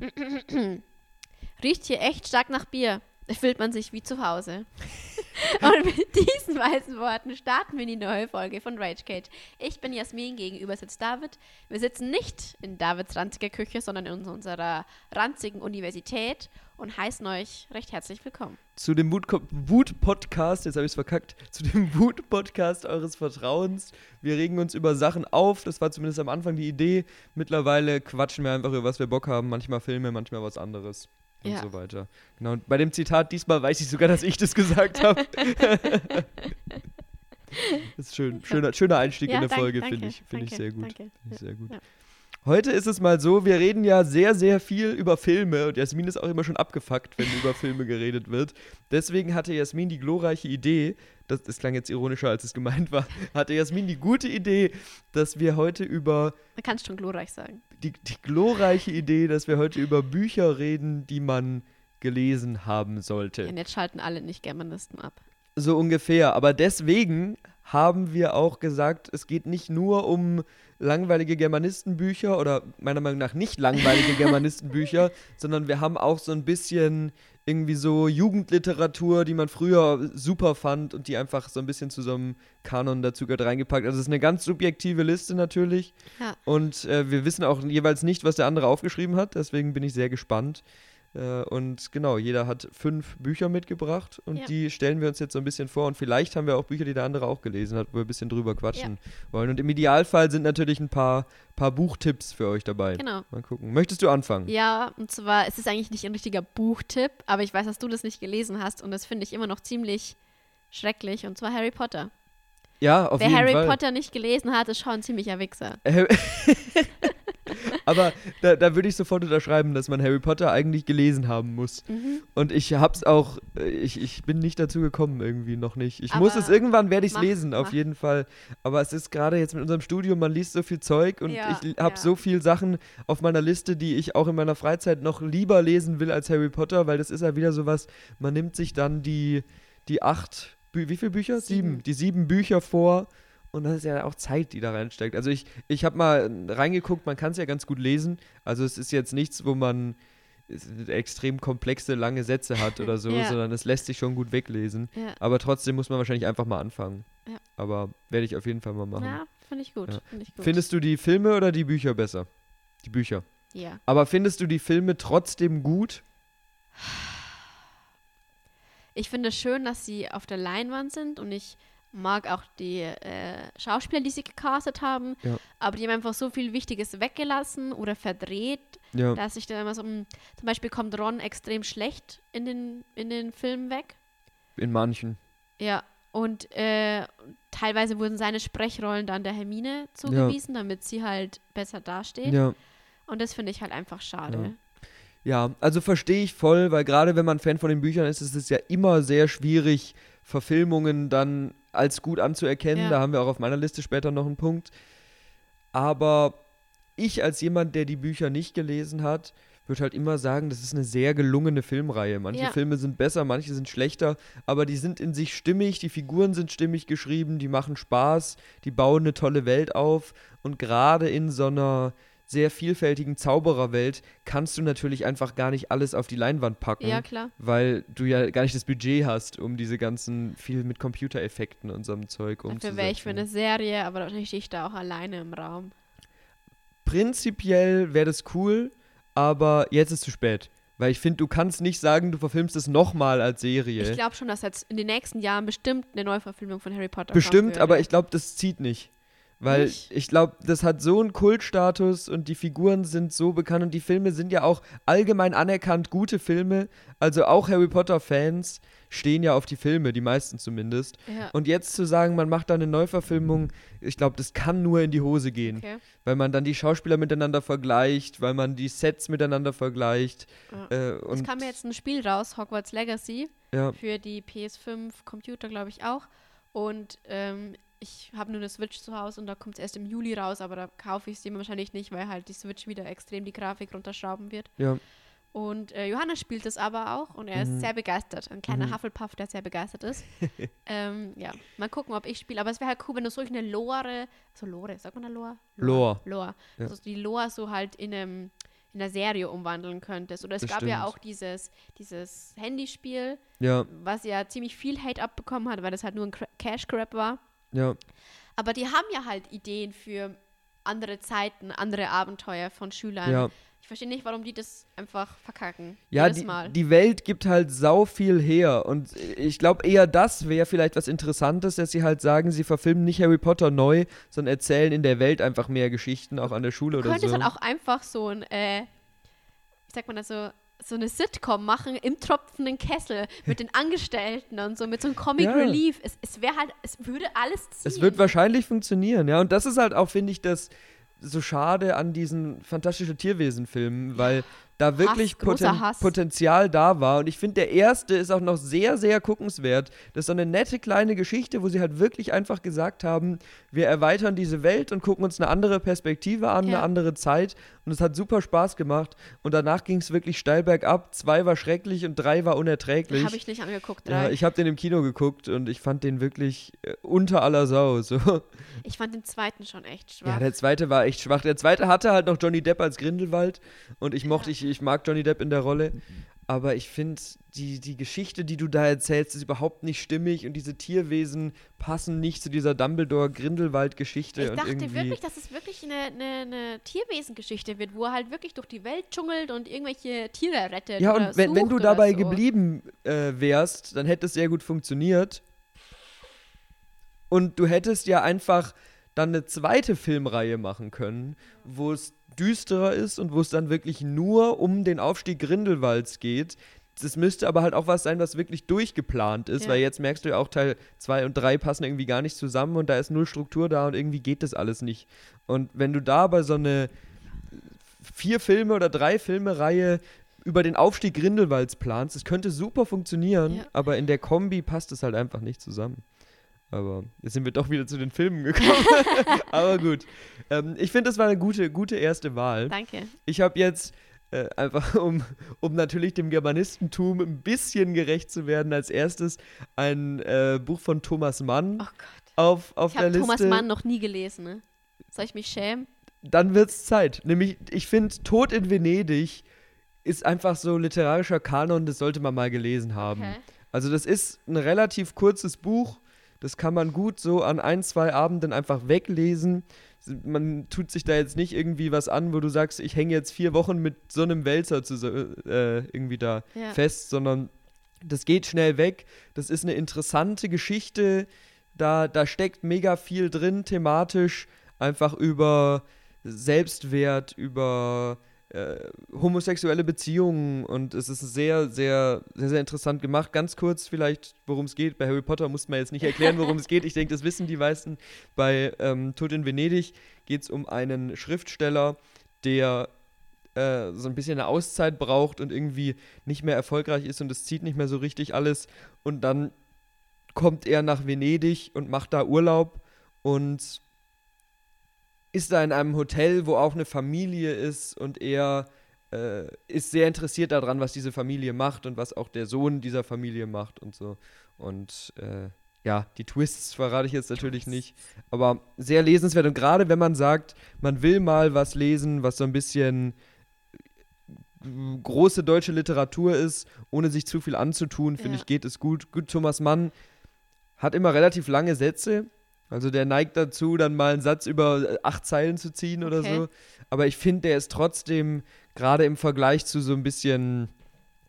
Riecht hier echt stark nach Bier. Da fühlt man sich wie zu Hause. Und mit diesen weisen Worten starten wir die neue Folge von Rage Cage. Ich bin Jasmin, gegenüber sitzt David. Wir sitzen nicht in Davids ranziger Küche, sondern in unserer ranzigen Universität und heißen euch recht herzlich willkommen. Zu dem Wut-Podcast, jetzt habe ich es verkackt, zu dem Wut-Podcast eures Vertrauens. Wir regen uns über Sachen auf, das war zumindest am Anfang die Idee. Mittlerweile quatschen wir einfach über was wir Bock haben, manchmal Filme, manchmal was anderes und ja. so weiter. Genau, und bei dem Zitat diesmal weiß ich sogar, dass ich das gesagt habe. das ist schön. Schöner, schöner Einstieg ja, in der Folge, finde ich. Finde ich sehr gut. Danke. Ich sehr gut. Ja. Heute ist es mal so, wir reden ja sehr, sehr viel über Filme und Jasmin ist auch immer schon abgefuckt, wenn über Filme geredet wird. Deswegen hatte Jasmin die glorreiche Idee, das, das klang jetzt ironischer, als es gemeint war, hatte Jasmin die gute Idee, dass wir heute über. Man kann es schon glorreich sagen. Die, die glorreiche Idee, dass wir heute über Bücher reden, die man gelesen haben sollte. Und jetzt schalten alle nicht Germanisten ab. So ungefähr. Aber deswegen haben wir auch gesagt, es geht nicht nur um langweilige Germanistenbücher oder meiner Meinung nach nicht langweilige Germanistenbücher, sondern wir haben auch so ein bisschen irgendwie so Jugendliteratur, die man früher super fand und die einfach so ein bisschen zu so einem Kanon dazu gerade reingepackt. Also es ist eine ganz subjektive Liste natürlich. Ja. Und äh, wir wissen auch jeweils nicht, was der andere aufgeschrieben hat. Deswegen bin ich sehr gespannt. Äh, und genau, jeder hat fünf Bücher mitgebracht und ja. die stellen wir uns jetzt so ein bisschen vor. Und vielleicht haben wir auch Bücher, die der andere auch gelesen hat, wo wir ein bisschen drüber quatschen ja. wollen. Und im Idealfall sind natürlich ein paar, paar Buchtipps für euch dabei. Genau. Mal gucken. Möchtest du anfangen? Ja, und zwar es ist eigentlich nicht ein richtiger Buchtipp, aber ich weiß, dass du das nicht gelesen hast und das finde ich immer noch ziemlich schrecklich. Und zwar Harry Potter. Ja, auf Wer jeden Harry Fall. Wer Harry Potter nicht gelesen hat, ist schon ein ziemlicher Wichser. Aber da, da würde ich sofort unterschreiben, dass man Harry Potter eigentlich gelesen haben muss. Mhm. Und ich hab's auch, äh, ich, ich bin nicht dazu gekommen irgendwie, noch nicht. Ich Aber muss es, irgendwann werde ich es lesen, mach. auf jeden Fall. Aber es ist gerade jetzt mit unserem Studium, man liest so viel Zeug und ja, ich habe ja. so viele Sachen auf meiner Liste, die ich auch in meiner Freizeit noch lieber lesen will als Harry Potter, weil das ist ja wieder sowas, man nimmt sich dann die, die acht, wie viele Bücher? Sieben. sieben. Die sieben Bücher vor und das ist ja auch Zeit, die da reinsteckt. Also ich, ich habe mal reingeguckt, man kann es ja ganz gut lesen. Also es ist jetzt nichts, wo man extrem komplexe, lange Sätze hat oder so, ja. sondern es lässt sich schon gut weglesen. Ja. Aber trotzdem muss man wahrscheinlich einfach mal anfangen. Ja. Aber werde ich auf jeden Fall mal machen. Ja, finde ich, find ich gut. Findest du die Filme oder die Bücher besser? Die Bücher. Ja. Aber findest du die Filme trotzdem gut? Ich finde es schön, dass sie auf der Leinwand sind und ich mag auch die äh, Schauspieler, die sie gecastet haben, ja. aber die haben einfach so viel Wichtiges weggelassen oder verdreht, ja. dass ich dann immer so, hm, zum Beispiel kommt Ron extrem schlecht in den, in den Filmen weg. In manchen. Ja, und äh, teilweise wurden seine Sprechrollen dann der Hermine zugewiesen, ja. damit sie halt besser dasteht. Ja. Und das finde ich halt einfach schade. Ja, also verstehe ich voll, weil gerade wenn man Fan von den Büchern ist, ist es ja immer sehr schwierig, Verfilmungen dann als gut anzuerkennen. Ja. Da haben wir auch auf meiner Liste später noch einen Punkt. Aber ich als jemand, der die Bücher nicht gelesen hat, würde halt immer sagen, das ist eine sehr gelungene Filmreihe. Manche ja. Filme sind besser, manche sind schlechter, aber die sind in sich stimmig, die Figuren sind stimmig geschrieben, die machen Spaß, die bauen eine tolle Welt auf und gerade in so einer sehr vielfältigen Zaubererwelt kannst du natürlich einfach gar nicht alles auf die Leinwand packen. Ja, klar. Weil du ja gar nicht das Budget hast, um diese ganzen viel mit Computereffekten und so einem Zeug umzusetzen. Dafür wäre ich für eine Serie, aber dann stehe ich da auch alleine im Raum. Prinzipiell wäre das cool, aber jetzt ist zu spät. Weil ich finde, du kannst nicht sagen, du verfilmst es nochmal als Serie. Ich glaube schon, dass jetzt in den nächsten Jahren bestimmt eine Neuverfilmung von Harry Potter Bestimmt, aber ich glaube, das zieht nicht. Weil Nicht? ich glaube, das hat so einen Kultstatus und die Figuren sind so bekannt und die Filme sind ja auch allgemein anerkannt gute Filme. Also auch Harry Potter-Fans stehen ja auf die Filme, die meisten zumindest. Ja. Und jetzt zu sagen, man macht da eine Neuverfilmung, ich glaube, das kann nur in die Hose gehen. Okay. Weil man dann die Schauspieler miteinander vergleicht, weil man die Sets miteinander vergleicht. Ja. Äh, es kam jetzt ein Spiel raus, Hogwarts Legacy, ja. für die PS5 Computer, glaube ich auch. Und ähm, ich habe nur eine Switch zu Hause und da kommt es erst im Juli raus, aber da kaufe ich es dem wahrscheinlich nicht, weil halt die Switch wieder extrem die Grafik runterschrauben wird. Ja. Und äh, Johannes spielt das aber auch und er mhm. ist sehr begeistert. Ein kleiner mhm. Hufflepuff, der sehr begeistert ist. ähm, ja, mal gucken, ob ich spiele. Aber es wäre halt cool, wenn du solch eine Lore, so Lore, sagt man da Lore? Lore. Lore. Ja. Also die Lore so halt in einem in der Serie umwandeln könntest. Oder es das gab stimmt. ja auch dieses, dieses Handyspiel, ja. was ja ziemlich viel Hate abbekommen hat, weil das halt nur ein Cash Grab war. Ja. Aber die haben ja halt Ideen für andere Zeiten, andere Abenteuer von Schülern. Ja. Ich verstehe nicht, warum die das einfach verkacken. Ja, die, die, Welt gibt halt sau viel her. Und ich glaube eher, das wäre vielleicht was Interessantes, dass sie halt sagen, sie verfilmen nicht Harry Potter neu, sondern erzählen in der Welt einfach mehr Geschichten, auch an der Schule oder so. Du könntest halt auch einfach so ein, äh, wie sagt man das so, so eine Sitcom machen im tropfenden Kessel mit den Angestellten und so, mit so einem Comic ja. Relief. Es, es wäre halt, es würde alles ziehen. Es wird wahrscheinlich funktionieren, ja. Und das ist halt auch, finde ich, das so schade an diesen fantastischen Tierwesen-Filmen, weil da wirklich Hass, Poten Potenzial da war. Und ich finde, der erste ist auch noch sehr, sehr guckenswert. Das ist so eine nette kleine Geschichte, wo sie halt wirklich einfach gesagt haben, wir erweitern diese Welt und gucken uns eine andere Perspektive an, ja. eine andere Zeit. Und es hat super Spaß gemacht. Und danach ging es wirklich steil bergab. Zwei war schrecklich und drei war unerträglich. Habe ich nicht angeguckt, drei. Ja, ich habe den im Kino geguckt und ich fand den wirklich äh, unter aller Sau. So. Ich fand den zweiten schon echt schwach. Ja, der zweite war echt schwach. Der zweite hatte halt noch Johnny Depp als Grindelwald. Und ich mochte, ja. ich, ich mag Johnny Depp in der Rolle. Aber ich finde, die, die Geschichte, die du da erzählst, ist überhaupt nicht stimmig und diese Tierwesen passen nicht zu dieser Dumbledore-Grindelwald-Geschichte. Ich dachte wirklich, dass es wirklich eine, eine, eine Tierwesengeschichte wird, wo er halt wirklich durch die Welt dschungelt und irgendwelche Tiere rettet. Ja, und wenn, wenn du dabei so. geblieben äh, wärst, dann hätte es sehr gut funktioniert. Und du hättest ja einfach dann eine zweite Filmreihe machen können, wo es düsterer ist und wo es dann wirklich nur um den Aufstieg Grindelwalds geht. Das müsste aber halt auch was sein, was wirklich durchgeplant ist, ja. weil jetzt merkst du ja auch, Teil 2 und 3 passen irgendwie gar nicht zusammen und da ist null Struktur da und irgendwie geht das alles nicht. Und wenn du da aber so eine vier Filme oder drei Filme Reihe über den Aufstieg Grindelwalds planst, das könnte super funktionieren, ja. aber in der Kombi passt es halt einfach nicht zusammen. Aber jetzt sind wir doch wieder zu den Filmen gekommen. Aber gut. Ähm, ich finde, das war eine gute, gute erste Wahl. Danke. Ich habe jetzt äh, einfach, um, um natürlich dem Germanistentum ein bisschen gerecht zu werden, als erstes ein äh, Buch von Thomas Mann oh auf, auf der Liste. Ich habe Thomas Mann noch nie gelesen. Ne? Soll ich mich schämen? Dann wird es Zeit. Nämlich, ich finde, Tod in Venedig ist einfach so literarischer Kanon, das sollte man mal gelesen haben. Okay. Also, das ist ein relativ kurzes Buch das kann man gut so an ein, zwei Abenden einfach weglesen. Man tut sich da jetzt nicht irgendwie was an, wo du sagst, ich hänge jetzt vier Wochen mit so einem Wälzer zu, äh, irgendwie da ja. fest, sondern das geht schnell weg. Das ist eine interessante Geschichte. Da, da steckt mega viel drin, thematisch, einfach über Selbstwert, über äh, homosexuelle Beziehungen und es ist sehr, sehr, sehr, sehr interessant gemacht. Ganz kurz vielleicht, worum es geht. Bei Harry Potter muss man jetzt nicht erklären, worum es geht. Ich denke, das wissen die meisten. Bei ähm, Tod in Venedig geht es um einen Schriftsteller, der äh, so ein bisschen eine Auszeit braucht und irgendwie nicht mehr erfolgreich ist und es zieht nicht mehr so richtig alles. Und dann kommt er nach Venedig und macht da Urlaub und ist da in einem Hotel, wo auch eine Familie ist und er äh, ist sehr interessiert daran, was diese Familie macht und was auch der Sohn dieser Familie macht und so. Und äh, ja, die Twists verrate ich jetzt natürlich nicht, aber sehr lesenswert. Und gerade wenn man sagt, man will mal was lesen, was so ein bisschen äh, große deutsche Literatur ist, ohne sich zu viel anzutun, finde ja. ich, geht es gut. Gut, Thomas Mann hat immer relativ lange Sätze, also der neigt dazu, dann mal einen Satz über äh, acht Zeilen zu ziehen oder okay. so. Aber ich finde, der ist trotzdem, gerade im Vergleich zu so ein bisschen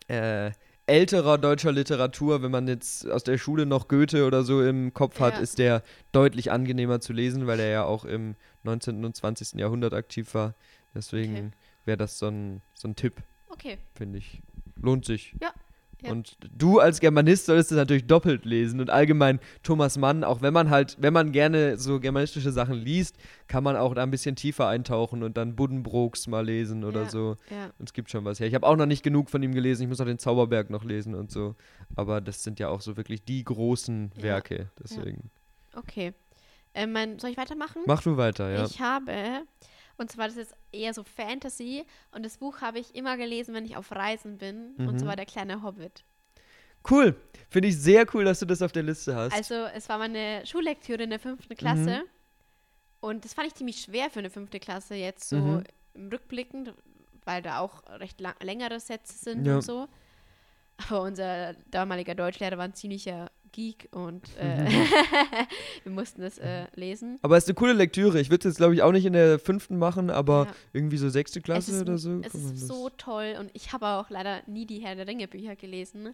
äh, älterer deutscher Literatur, wenn man jetzt aus der Schule noch Goethe oder so im Kopf hat, ja. ist der deutlich angenehmer zu lesen, weil er ja auch im 19. und 20. Jahrhundert aktiv war. Deswegen okay. wäre das so ein, so ein Tipp. Okay. Finde ich. Lohnt sich. Ja, und du als Germanist solltest es natürlich doppelt lesen und allgemein Thomas Mann, auch wenn man halt, wenn man gerne so germanistische Sachen liest, kann man auch da ein bisschen tiefer eintauchen und dann Buddenbrooks mal lesen oder ja, so. Ja. Und es gibt schon was her. Ich habe auch noch nicht genug von ihm gelesen, ich muss auch den Zauberberg noch lesen und so. Aber das sind ja auch so wirklich die großen Werke, deswegen. Okay. Äh, mein, soll ich weitermachen? Mach du weiter, ja. Ich habe und zwar das ist eher so Fantasy. Und das Buch habe ich immer gelesen, wenn ich auf Reisen bin. Mhm. Und zwar Der kleine Hobbit. Cool. Finde ich sehr cool, dass du das auf der Liste hast. Also, es war meine Schullektüre in der fünften Klasse. Mhm. Und das fand ich ziemlich schwer für eine fünfte Klasse jetzt so mhm. im Rückblickend, weil da auch recht lang, längere Sätze sind ja. und so. Aber unser damaliger Deutschlehrer war ein ziemlicher Geek und äh, mhm. wir mussten das äh, lesen. Aber es ist eine coole Lektüre. Ich würde es jetzt, glaube ich, auch nicht in der fünften machen, aber ja. irgendwie so sechste Klasse ist, oder so. Es ist so toll und ich habe auch leider nie die Herr der Ringe Bücher gelesen.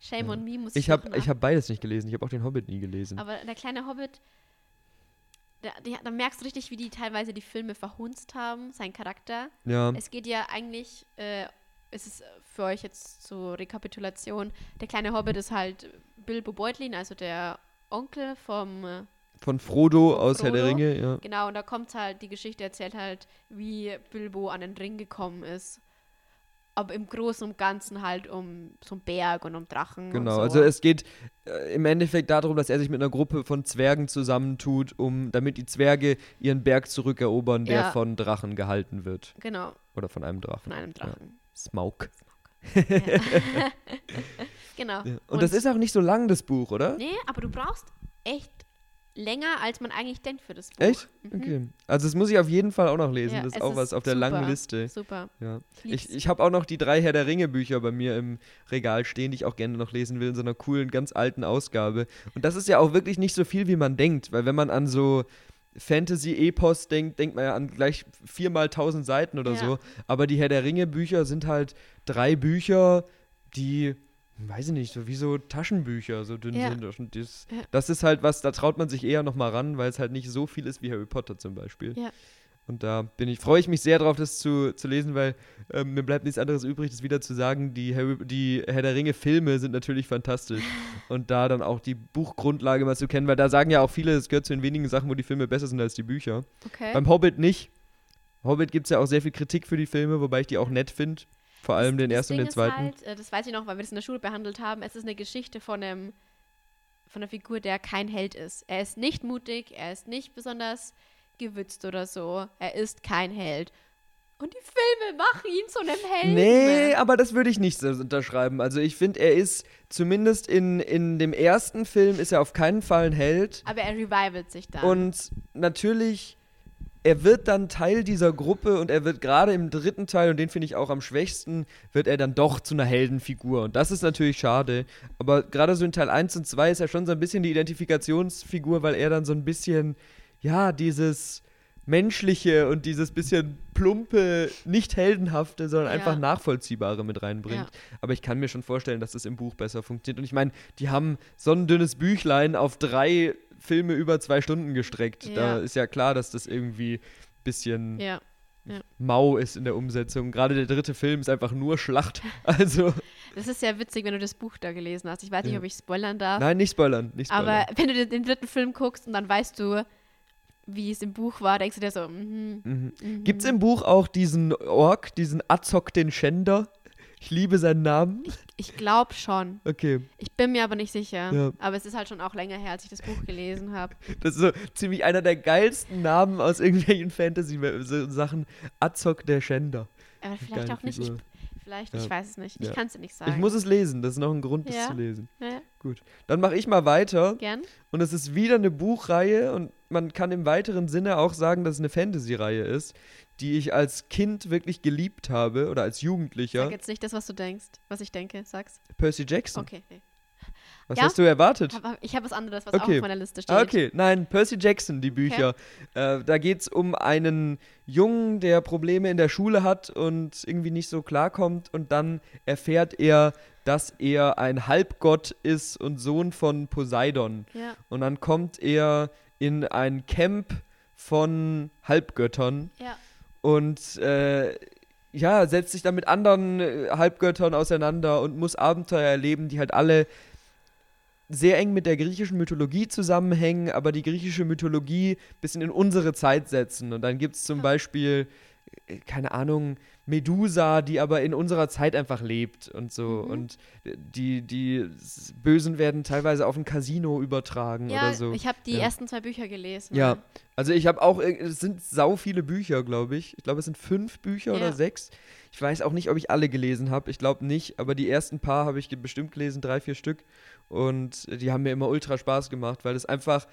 Shame ja. on me, muss ich Ich habe hab beides nicht gelesen. Ich habe auch den Hobbit nie gelesen. Aber der kleine Hobbit, da, da, merkst du richtig, wie die teilweise die Filme verhunzt haben, sein Charakter. Ja. Es geht ja eigentlich, äh, es ist für euch jetzt zur Rekapitulation, der kleine Hobbit ist halt Bilbo Beutlin, also der Onkel vom äh, von Frodo von aus Frodo. Herr der Ringe, ja. Genau, und da kommt halt, die Geschichte erzählt halt, wie Bilbo an den Ring gekommen ist aber im Großen und Ganzen halt um so einen Berg und um Drachen. Genau, so. also es geht äh, im Endeffekt darum, dass er sich mit einer Gruppe von Zwergen zusammentut, um damit die Zwerge ihren Berg zurückerobern, der ja. von Drachen gehalten wird. Genau. Oder von einem Drachen. Von einem Drachen. Ja. Smaug. Smaug. Ja. genau. Und, und das ist auch nicht so lang, das Buch, oder? Nee, aber du brauchst echt länger, als man eigentlich denkt für das Buch. Echt? Mhm. Okay. Also das muss ich auf jeden Fall auch noch lesen. Ja, das ist auch was auf der super, langen Liste. Super. Ja. Ich, ich habe auch noch die drei Herr der Ringe Bücher bei mir im Regal stehen, die ich auch gerne noch lesen will, in so einer coolen, ganz alten Ausgabe. Und das ist ja auch wirklich nicht so viel, wie man denkt, weil wenn man an so Fantasy-Epos denkt, denkt man ja an gleich viermal tausend Seiten oder ja. so. Aber die Herr der Ringe Bücher sind halt drei Bücher, die weiß ich nicht, so wie so Taschenbücher so dünn ja. sind. Und das, ja. das ist halt was, da traut man sich eher noch mal ran, weil es halt nicht so viel ist wie Harry Potter zum Beispiel. Ja. Und da bin ich, freue ich mich sehr drauf, das zu, zu lesen, weil äh, mir bleibt nichts anderes übrig, das wieder zu sagen. Die, Harry, die Herr der Ringe-Filme sind natürlich fantastisch. Und da dann auch die Buchgrundlage mal zu kennen, weil da sagen ja auch viele, es gehört zu den wenigen Sachen, wo die Filme besser sind als die Bücher. Okay. Beim Hobbit nicht. Hobbit gibt es ja auch sehr viel Kritik für die Filme, wobei ich die auch nett finde. Vor allem den ersten und den zweiten. Halt, äh, das weiß ich noch, weil wir das in der Schule behandelt haben. Es ist eine Geschichte von einem von einer Figur, der kein Held ist. Er ist nicht mutig, er ist nicht besonders gewützt oder so. Er ist kein Held. Und die Filme machen ihn zu einem Helden. Nee, aber das würde ich nicht so unterschreiben. Also ich finde, er ist zumindest in, in dem ersten Film ist er auf keinen Fall ein Held. Aber er revivelt sich dann. Und natürlich er wird dann Teil dieser Gruppe und er wird gerade im dritten Teil, und den finde ich auch am schwächsten, wird er dann doch zu einer Heldenfigur. Und das ist natürlich schade. Aber gerade so in Teil 1 und 2 ist er schon so ein bisschen die Identifikationsfigur, weil er dann so ein bisschen, ja, dieses menschliche und dieses bisschen plumpe, nicht heldenhafte, sondern ja. einfach nachvollziehbare mit reinbringt. Ja. Aber ich kann mir schon vorstellen, dass das im Buch besser funktioniert. Und ich meine, die haben so ein dünnes Büchlein auf drei Filme über zwei Stunden gestreckt. Ja. Da ist ja klar, dass das irgendwie ein bisschen mau ist in der Umsetzung. Gerade der dritte Film ist einfach nur Schlacht. Also. Das ist ja witzig, wenn du das Buch da gelesen hast. Ich weiß nicht, ob ich spoilern darf. Nein, nicht spoilern. Nicht spoilern. Aber wenn du den dritten Film guckst und dann weißt du, wie es im Buch war, denkst du dir so, mhm. Mhm. Mhm. Gibt es im Buch auch diesen Ork, diesen Azog den Schänder? Ich liebe seinen Namen. Ich, ich glaube schon. Okay. Ich bin mir aber nicht sicher. Ja. Aber es ist halt schon auch länger her, als ich das Buch gelesen habe. Das ist so ziemlich einer der geilsten Namen aus irgendwelchen Fantasy-Sachen. Azog der Schänder. Aber vielleicht auch nicht. Ich, vielleicht, ja. ich weiß es nicht. Ich ja. kann es dir nicht sagen. Ich muss es lesen. Das ist noch ein Grund, das zu lesen. Gut. Dann mache ich mal weiter. Gern. Und es ist wieder eine Buchreihe und man kann im weiteren Sinne auch sagen, dass es eine Fantasy-Reihe ist die ich als Kind wirklich geliebt habe oder als Jugendlicher. Sag jetzt nicht das, was du denkst, was ich denke, sag's. Percy Jackson. Okay. Nee. Was ja? hast du erwartet? Ich habe was anderes, was okay. auch auf meiner Liste steht. Ah, okay, nein, Percy Jackson, die Bücher. Okay. Äh, da geht es um einen Jungen, der Probleme in der Schule hat und irgendwie nicht so klarkommt. Und dann erfährt er, dass er ein Halbgott ist und Sohn von Poseidon. Ja. Und dann kommt er in ein Camp von Halbgöttern. Ja und äh, ja, setzt sich dann mit anderen äh, Halbgöttern auseinander und muss Abenteuer erleben, die halt alle sehr eng mit der griechischen Mythologie zusammenhängen, aber die griechische Mythologie ein bisschen in unsere Zeit setzen. Und dann gibt es zum Beispiel, äh, keine Ahnung, Medusa, die aber in unserer Zeit einfach lebt und so. Mhm. Und die, die Bösen werden teilweise auf ein Casino übertragen ja, oder so. Ich habe die ja. ersten zwei Bücher gelesen. Ja, also ich habe auch, es sind sau viele Bücher, glaube ich. Ich glaube, es sind fünf Bücher ja. oder sechs. Ich weiß auch nicht, ob ich alle gelesen habe. Ich glaube nicht, aber die ersten paar habe ich bestimmt gelesen, drei, vier Stück. Und die haben mir immer ultra Spaß gemacht, weil es einfach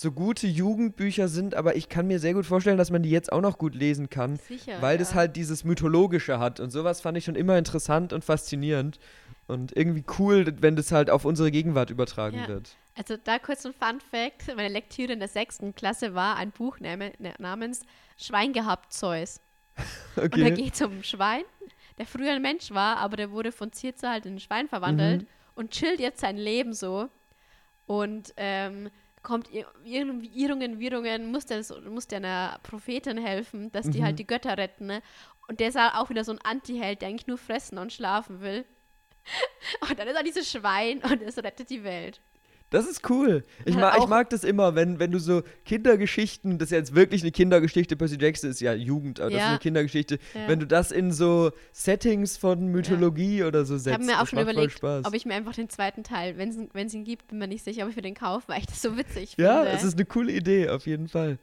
so gute Jugendbücher sind, aber ich kann mir sehr gut vorstellen, dass man die jetzt auch noch gut lesen kann, Sicher, weil ja. das halt dieses Mythologische hat und sowas fand ich schon immer interessant und faszinierend und irgendwie cool, wenn das halt auf unsere Gegenwart übertragen ja. wird. Also da kurz ein Fun Fact, meine Lektüre in der sechsten Klasse war ein Buch namens Schwein gehabt Zeus. Okay. Und da geht es um ein Schwein, der früher ein Mensch war, aber der wurde von Circe halt in ein Schwein verwandelt mhm. und chillt jetzt sein Leben so. Und ähm, kommt irgendwie Irrungen, Wirrungen, muss der, muss der einer Prophetin helfen, dass die halt mhm. halt die Götter retten. Ne? Und der ist halt auch wieder so ein Anti-Held, der eigentlich nur fressen und schlafen will. Und dann ist er dieses Schwein und es rettet die Welt. Das ist cool. Ich, ma ich mag das immer, wenn, wenn du so Kindergeschichten, das ist ja jetzt wirklich eine Kindergeschichte, Percy Jackson ist ja Jugend, aber ja. das ist eine Kindergeschichte, ja. wenn du das in so Settings von Mythologie ja. oder so setzt. Ich habe mir auch schon überlegt, ob ich mir einfach den zweiten Teil, wenn es ihn gibt, bin mir nicht sicher, ob ich mir den kaufe, weil ich das so witzig finde. Ja, es ist eine coole Idee, auf jeden Fall.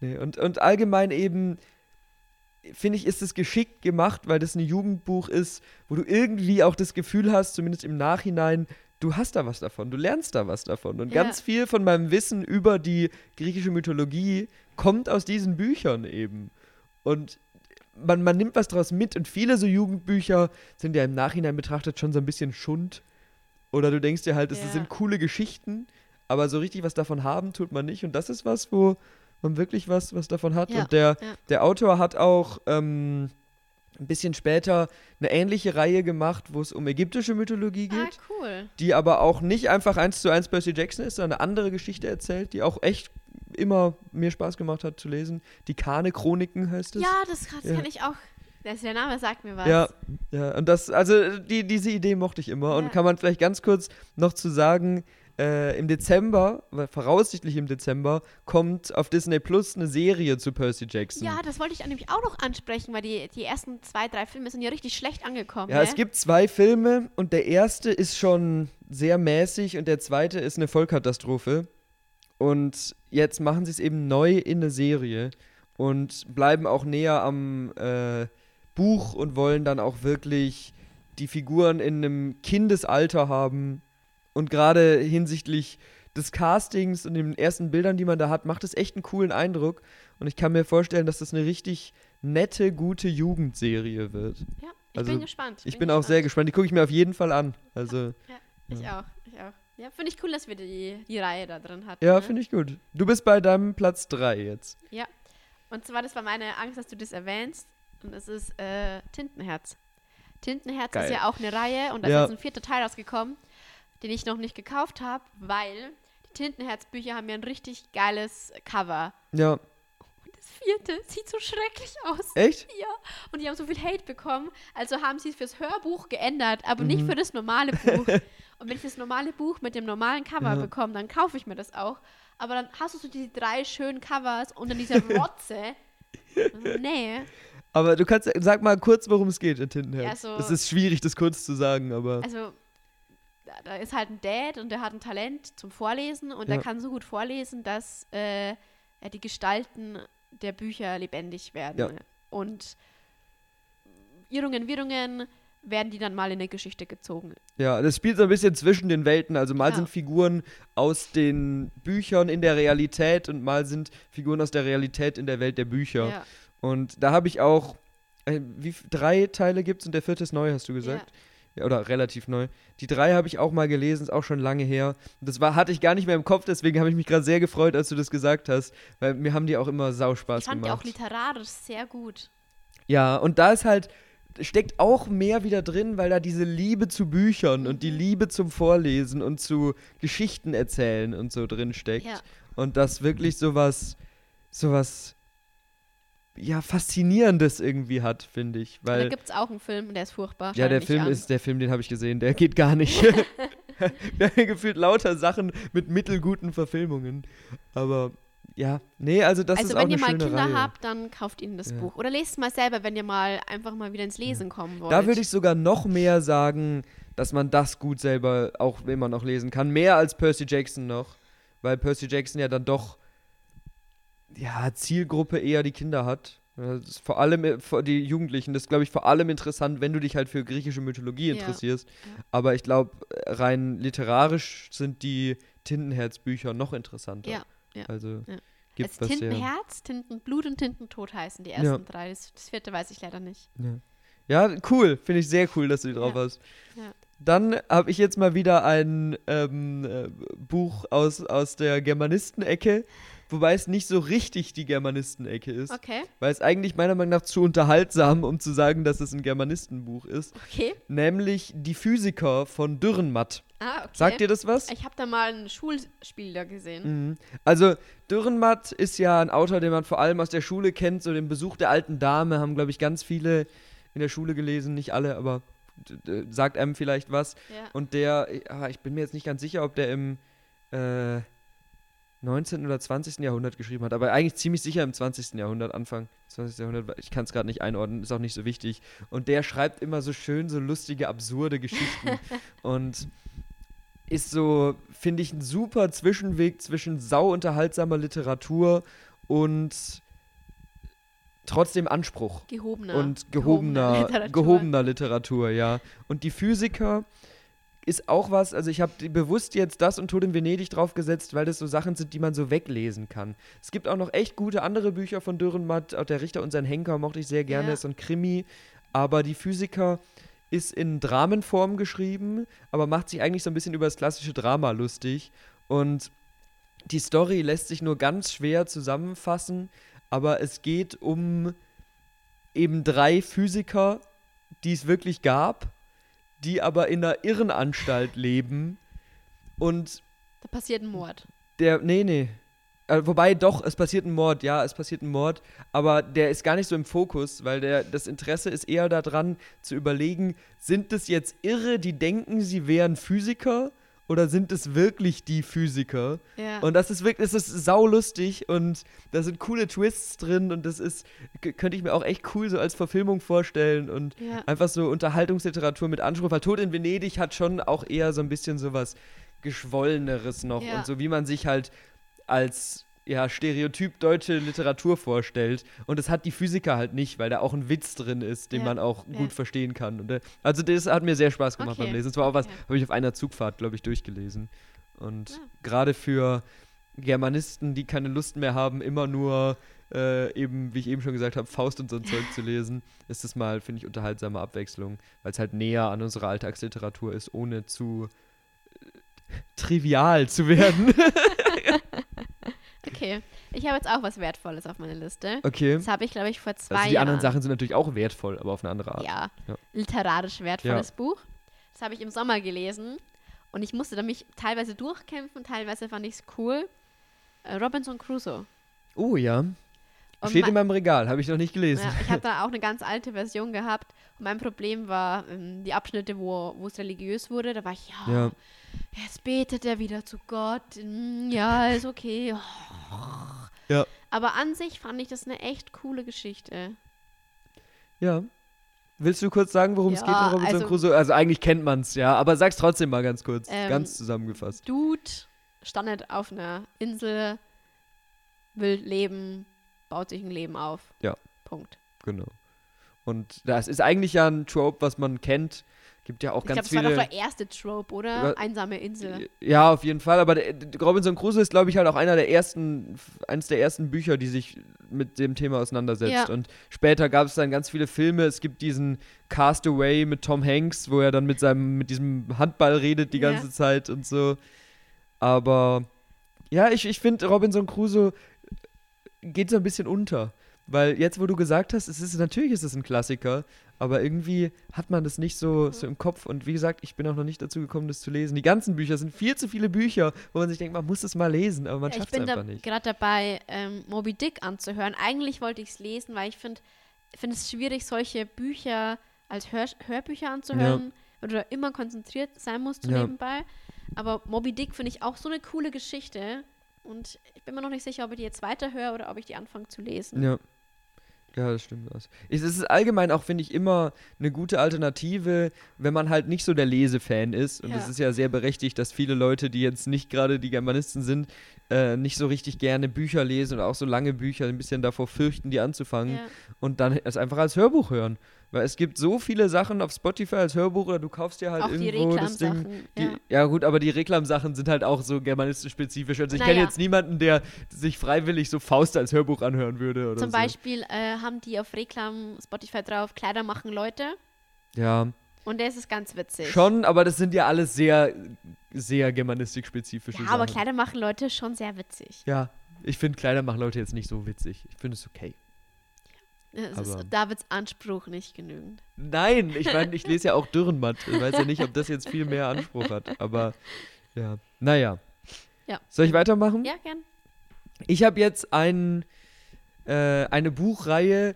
Nee, und, und allgemein eben finde ich, ist es geschickt gemacht, weil das ein Jugendbuch ist, wo du irgendwie auch das Gefühl hast, zumindest im Nachhinein, du hast da was davon, du lernst da was davon. Und ja. ganz viel von meinem Wissen über die griechische Mythologie kommt aus diesen Büchern eben. Und man, man nimmt was draus mit und viele so Jugendbücher sind ja im Nachhinein betrachtet schon so ein bisschen Schund. Oder du denkst dir halt, es ja. sind coole Geschichten, aber so richtig was davon haben tut man nicht. Und das ist was, wo man wirklich was, was davon hat. Ja. Und der, der Autor hat auch ähm, ein bisschen später eine ähnliche Reihe gemacht, wo es um ägyptische Mythologie ah, geht. Ah, cool. Die aber auch nicht einfach eins zu eins Percy Jackson ist, sondern eine andere Geschichte erzählt, die auch echt immer mir Spaß gemacht hat zu lesen. Die Kane-Chroniken heißt es. Ja, das, das ja. kann ich auch. Das, der Name sagt mir was. Ja, ja und das, also die, diese Idee mochte ich immer. Ja. Und kann man vielleicht ganz kurz noch zu sagen, äh, im Dezember, voraussichtlich im Dezember, kommt auf Disney Plus eine Serie zu Percy Jackson. Ja, das wollte ich nämlich auch noch ansprechen, weil die, die ersten zwei, drei Filme sind ja richtig schlecht angekommen. Ja, ne? es gibt zwei Filme und der erste ist schon sehr mäßig und der zweite ist eine Vollkatastrophe. Und jetzt machen sie es eben neu in eine Serie und bleiben auch näher am äh, Buch und wollen dann auch wirklich die Figuren in einem Kindesalter haben und gerade hinsichtlich des Castings und den ersten Bildern, die man da hat, macht es echt einen coolen Eindruck. Und ich kann mir vorstellen, dass das eine richtig nette, gute Jugendserie wird. Ja, ich also, bin gespannt. Ich bin, bin auch gespannt. sehr gespannt. Die gucke ich mir auf jeden Fall an. Also, ja, ich ja. auch. Ich auch. Ja, finde ich cool, dass wir die, die Reihe da drin hatten. Ja, ne? finde ich gut. Du bist bei deinem Platz 3 jetzt. Ja. Und zwar, das war meine Angst, dass du das erwähnst. Und es ist äh, Tintenherz. Tintenherz Geil. ist ja auch eine Reihe und da ja. ist jetzt ein vierter Teil rausgekommen den ich noch nicht gekauft habe, weil die Tintenherzbücher haben ja ein richtig geiles Cover. Ja. Und das vierte sieht so schrecklich aus. Echt? Ja. Und die haben so viel Hate bekommen. Also haben sie es fürs Hörbuch geändert, aber mhm. nicht für das normale Buch. Und wenn ich das normale Buch mit dem normalen Cover ja. bekomme, dann kaufe ich mir das auch. Aber dann hast du so diese drei schönen Covers und dann diese Rotze. nee. Aber du kannst, sag mal kurz, worum es geht in Tintenherz. Ja, so, es ist schwierig, das kurz zu sagen, aber. Also, da ist halt ein Dad und der hat ein Talent zum Vorlesen und ja. der kann so gut vorlesen, dass äh, die Gestalten der Bücher lebendig werden. Ja. Und Irrungen, Wirrungen werden die dann mal in eine Geschichte gezogen. Ja, das spielt so ein bisschen zwischen den Welten. Also mal ja. sind Figuren aus den Büchern in der Realität und mal sind Figuren aus der Realität in der Welt der Bücher. Ja. Und da habe ich auch, äh, wie drei Teile gibt es und der vierte ist neu, hast du gesagt? Ja oder relativ neu. Die drei habe ich auch mal gelesen, ist auch schon lange her. Das war, hatte ich gar nicht mehr im Kopf, deswegen habe ich mich gerade sehr gefreut, als du das gesagt hast, weil mir haben die auch immer Sauspaß gemacht. Ich fand gemacht. die auch literarisch sehr gut. Ja, und da ist halt, steckt auch mehr wieder drin, weil da diese Liebe zu Büchern und die mhm. Liebe zum Vorlesen und zu Geschichten erzählen und so drin steckt. Ja. Und das wirklich sowas, sowas ja, Faszinierendes irgendwie hat, finde ich. Weil, da gibt es auch einen Film, der ist furchtbar. Ja, der Film ist, der Film, den habe ich gesehen, der geht gar nicht. Wir haben gefühlt lauter Sachen mit mittelguten Verfilmungen. Aber ja, nee, also das also ist auch eine schöne Also wenn ihr mal Kinder Reihe. habt, dann kauft ihnen das ja. Buch. Oder lest es mal selber, wenn ihr mal einfach mal wieder ins Lesen ja. kommen wollt. Da würde ich sogar noch mehr sagen, dass man das gut selber auch immer noch lesen kann. Mehr als Percy Jackson noch. Weil Percy Jackson ja dann doch ja, Zielgruppe eher die Kinder hat. Vor allem äh, die Jugendlichen. Das ist, glaube ich, vor allem interessant, wenn du dich halt für griechische Mythologie interessierst. Ja. Aber ich glaube, rein literarisch sind die Tintenherzbücher noch interessanter. Ja. Ja. Also Ja. gibt es was sehr. Tintenherz, Tintenblut und Tintentod heißen die ersten Ja. drei. Das, das vierte weiß ich leider nicht. Ja, ja cool. Finde ich sehr cool, dass du die drauf Ja. hast. Ja. Dann habe ich jetzt mal wieder ein ähm, äh, Buch aus, aus der Germanistenecke, wobei es nicht so richtig die Germanistenecke ist, Okay, weil es eigentlich meiner Meinung nach zu unterhaltsam, um zu sagen, dass es ein Germanistenbuch ist, okay. nämlich Die Physiker von Dürrenmatt. Ah, okay. Sagt dir das was? Ich habe da mal ein Schulspiel da gesehen. Mhm. Also Dürrenmatt ist ja ein Autor, den man vor allem aus der Schule kennt, so den Besuch der alten Dame haben, glaube ich, ganz viele in der Schule gelesen, nicht alle, aber sagt einem vielleicht was. Ja. Und der, ah, ich bin mir jetzt nicht ganz sicher, ob der im äh, 19. oder 20. Jahrhundert geschrieben hat, aber eigentlich ziemlich sicher im 20. Jahrhundert, Anfang 20. Jahrhundert, ich kann es gerade nicht einordnen, ist auch nicht so wichtig. Und der schreibt immer so schön, so lustige, absurde Geschichten. und ist so, finde ich, ein super Zwischenweg zwischen sauunterhaltsamer Literatur und trotzdem Anspruch Gehobener. und gehobener, Literatur. gehobener Literatur, ja. Und die Physiker ist auch was, also ich habe bewusst jetzt das und Tod in Venedig draufgesetzt, weil das so Sachen sind, die man so weglesen kann. Es gibt auch noch echt gute andere Bücher von Dürrenmatt, auch der Richter und sein Henker mochte ich sehr gerne, Ja. ist so ein Krimi, aber die Physiker ist in Dramenform geschrieben, aber macht sich eigentlich so ein bisschen über das klassische Drama lustig und die Story lässt sich nur ganz schwer zusammenfassen, aber es geht um eben drei Physiker, die es wirklich gab, die aber in einer Irrenanstalt leben und Da passiert ein Mord. der, nee, nee. Äh, wobei doch, es passiert ein Mord, ja, es passiert ein Mord, aber der ist gar nicht so im Fokus, weil der, das Interesse ist eher daran zu überlegen, sind es jetzt Irre, die denken, sie wären Physiker oder sind es wirklich die Physiker? Ja. Und das ist wirklich, das ist saulustig und da sind coole Twists drin und das ist, könnte ich mir auch echt cool so als Verfilmung vorstellen und ja. einfach so Unterhaltungsliteratur mit Anspruch, weil Tod in Venedig hat schon auch eher so ein bisschen sowas Geschwolleneres noch Ja. und so wie man sich halt als ja, Stereotyp deutsche Literatur vorstellt. Und das hat die Physiker halt nicht, weil da auch ein Witz drin ist, den Ja, man auch ja. gut verstehen kann. Und, äh, also das hat mir sehr Spaß gemacht Okay, beim Lesen. Das war auch was, okay. habe ich auf einer Zugfahrt, glaube ich, durchgelesen. Und Ja. gerade für Germanisten, die keine Lust mehr haben, immer nur äh, eben, wie ich eben schon gesagt habe, Faust und so ein Zeug zu lesen, ist das mal, finde ich, unterhaltsame Abwechslung, weil es halt näher an unserer Alltagsliteratur ist, ohne zu äh, trivial zu werden. Okay. Ich habe jetzt auch was Wertvolles auf meiner Liste. okay. Das habe ich, glaube ich, vor zwei Also die Jahren. anderen Sachen sind natürlich auch wertvoll, aber auf eine andere Art. Ja, Ja. literarisch wertvolles Buch. Das habe ich im Sommer gelesen und ich musste da mich teilweise durchkämpfen, teilweise fand ich es cool. Äh, Robinson Crusoe. Oh ja. Und Steht in meinem Regal, habe ich noch nicht gelesen. Ja, ich habe da auch eine ganz alte Version gehabt und mein Problem war ähm, die Abschnitte, wo, es religiös wurde. Da war ich, ja, Ja. jetzt betet er wieder zu Gott. Mm, Ja, ist okay. Ja. Aber an sich fand ich das eine echt coole Geschichte. Ja. Willst du kurz sagen, worum es Ja, geht in Robinson also- Crusoe? Also eigentlich kennt man es, ja, aber sag's trotzdem mal ganz kurz, Ähm, ganz zusammengefasst. Dude standet auf einer Insel, will leben, baut sich ein Leben auf. Ja. Punkt. Genau. Und das ist eigentlich ja ein Trope, was man kennt. Gibt ja auch Ich glaube, ganz das war doch viele. der erste Trope, oder? Über- Einsame Insel. Ja, auf jeden Fall. Aber der, Robinson Crusoe ist, glaube ich, halt auch einer der ersten, eines der ersten Bücher, die sich mit dem Thema auseinandersetzt. Ja. Und später gab es dann ganz viele Filme. Es gibt diesen Castaway mit Tom Hanks, wo er dann mit seinem, mit diesem Handball redet die Ja. ganze Zeit und so. Aber ja, ich, ich finde, Robinson Crusoe geht so ein bisschen unter. Weil jetzt, wo du gesagt hast, es ist natürlich ist es ein Klassiker, aber irgendwie hat man das nicht so, so im Kopf. Und wie gesagt, ich bin auch noch nicht dazu gekommen, das zu lesen. Die ganzen Bücher sind viel zu viele Bücher, wo man sich denkt, man muss es mal lesen, aber man ich schafft es bin einfach da nicht. gerade dabei, ähm, Moby Dick anzuhören. Eigentlich wollte ich es lesen, weil ich finde find es schwierig, solche Bücher als Hör Hörbücher anzuhören, weil du da immer konzentriert sein musst Ja. nebenbei. Aber Moby Dick finde ich auch so eine coole Geschichte. Und ich bin mir noch nicht sicher, ob ich die jetzt weiterhöre oder ob ich die anfange zu lesen. Ja. Ja, das stimmt. Es ist allgemein auch, finde ich, immer eine gute Alternative, wenn man halt nicht so der Lesefan ist. Und Ja. es ist ja sehr berechtigt, dass viele Leute, die jetzt nicht gerade die Germanisten sind, äh, nicht so richtig gerne Bücher lesen oder auch so lange Bücher ein bisschen davor fürchten, die anzufangen. Ja. Und dann es einfach als Hörbuch hören. Weil es gibt so viele Sachen auf Spotify als Hörbuch oder du kaufst dir halt auch irgendwo das Ding. Die, ja. ja. gut, aber die Reklamsachen sind halt auch so germanistisch spezifisch. Also ich naja. kenne jetzt niemanden, der sich freiwillig so Faust als Hörbuch anhören würde. Zum so. Beispiel äh, haben die auf Reklam Spotify drauf, Kleider machen Leute. Ja. Und der ist ganz witzig. Schon, aber das sind ja alles sehr, sehr germanistik-spezifische ja, Sachen. aber Kleider machen Leute schon sehr witzig. Ja, ich finde Kleider machen Leute jetzt nicht so witzig. Ich finde es okay. Es ist Davids Anspruch nicht genügend. Nein, ich meine, ich lese ja auch Dürrenmatt. Ich weiß ja nicht, ob das jetzt viel mehr Anspruch hat. Aber ja, naja. Ja. Soll ich weitermachen? Ja, gern. Ich habe jetzt ein, äh, eine Buchreihe.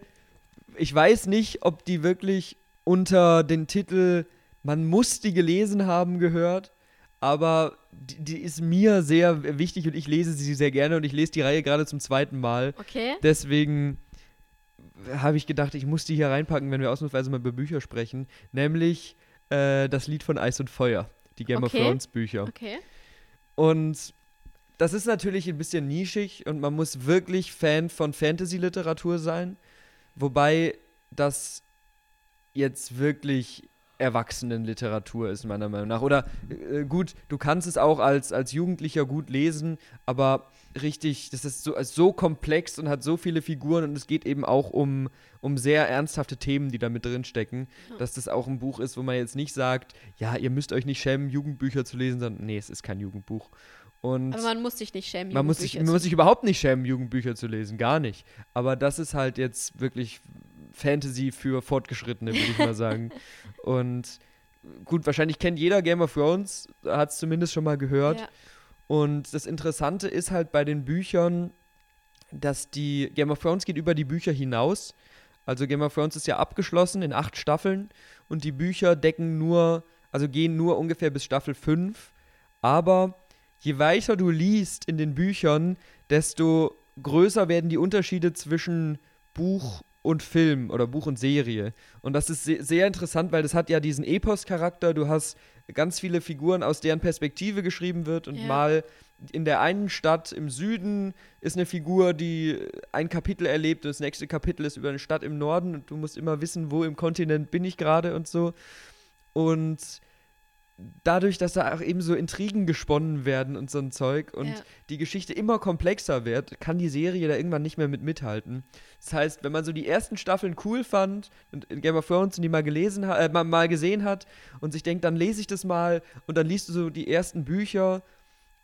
Ich weiß nicht, ob die wirklich unter den Titel Man muss die gelesen haben gehört. Aber die, die, ist mir sehr wichtig und ich lese sie sehr gerne und ich lese die Reihe gerade zum zweiten Mal. Okay. Deswegen habe ich gedacht, ich muss die hier reinpacken, wenn wir ausnahmsweise mal über Bücher sprechen. Nämlich äh, das Lied von Eis und Feuer, die Game okay. of Thrones Bücher. Okay. Und das ist natürlich ein bisschen nischig und man muss wirklich Fan von Fantasy-Literatur sein. Wobei das jetzt wirklich Erwachsenenliteratur ist, meiner Meinung nach. Oder äh, gut, du kannst es auch als, als Jugendlicher gut lesen, aber richtig, das ist so, so komplex und hat so viele Figuren und es geht eben auch um, um sehr ernsthafte Themen, die da mit drin stecken, ja. dass das auch ein Buch ist, wo man jetzt nicht sagt, ja, ihr müsst euch nicht schämen, Jugendbücher zu lesen, sondern nee, es ist kein Jugendbuch. Und Aber man muss sich nicht schämen, man muss sich, man muss sich überhaupt nicht schämen, Jugendbücher zu lesen, gar nicht. Aber das ist halt jetzt wirklich Fantasy für Fortgeschrittene, würde ich mal sagen. Und gut, wahrscheinlich kennt jeder Game of Thrones, hat es zumindest schon mal gehört. Ja. Und das Interessante ist halt bei den Büchern, dass die Game of Thrones geht über die Bücher hinaus. Also Game of Thrones ist ja abgeschlossen in acht Staffeln und die Bücher decken nur, also gehen nur ungefähr bis Staffel 5. Aber je weiter du liest in den Büchern, desto größer werden die Unterschiede zwischen Buch und Film oder Buch und Serie. Und das ist se sehr interessant, weil das hat ja diesen Epos-Charakter. Du hast ganz viele Figuren, aus deren Perspektive geschrieben wird und ja. mal in der einen Stadt im Süden ist eine Figur, die ein Kapitel erlebt und das nächste Kapitel ist über eine Stadt im Norden und du musst immer wissen, wo im Kontinent bin ich gerade und so. Und dadurch, dass da auch eben so Intrigen gesponnen werden und so ein Zeug und ja. die Geschichte immer komplexer wird, kann die Serie da irgendwann nicht mehr mit mithalten. Das heißt, wenn man so die ersten Staffeln cool fand und in Game of Thrones die mal gelesen hat, äh, mal, mal gesehen hat und sich denkt, dann lese ich das mal und dann liest du so die ersten Bücher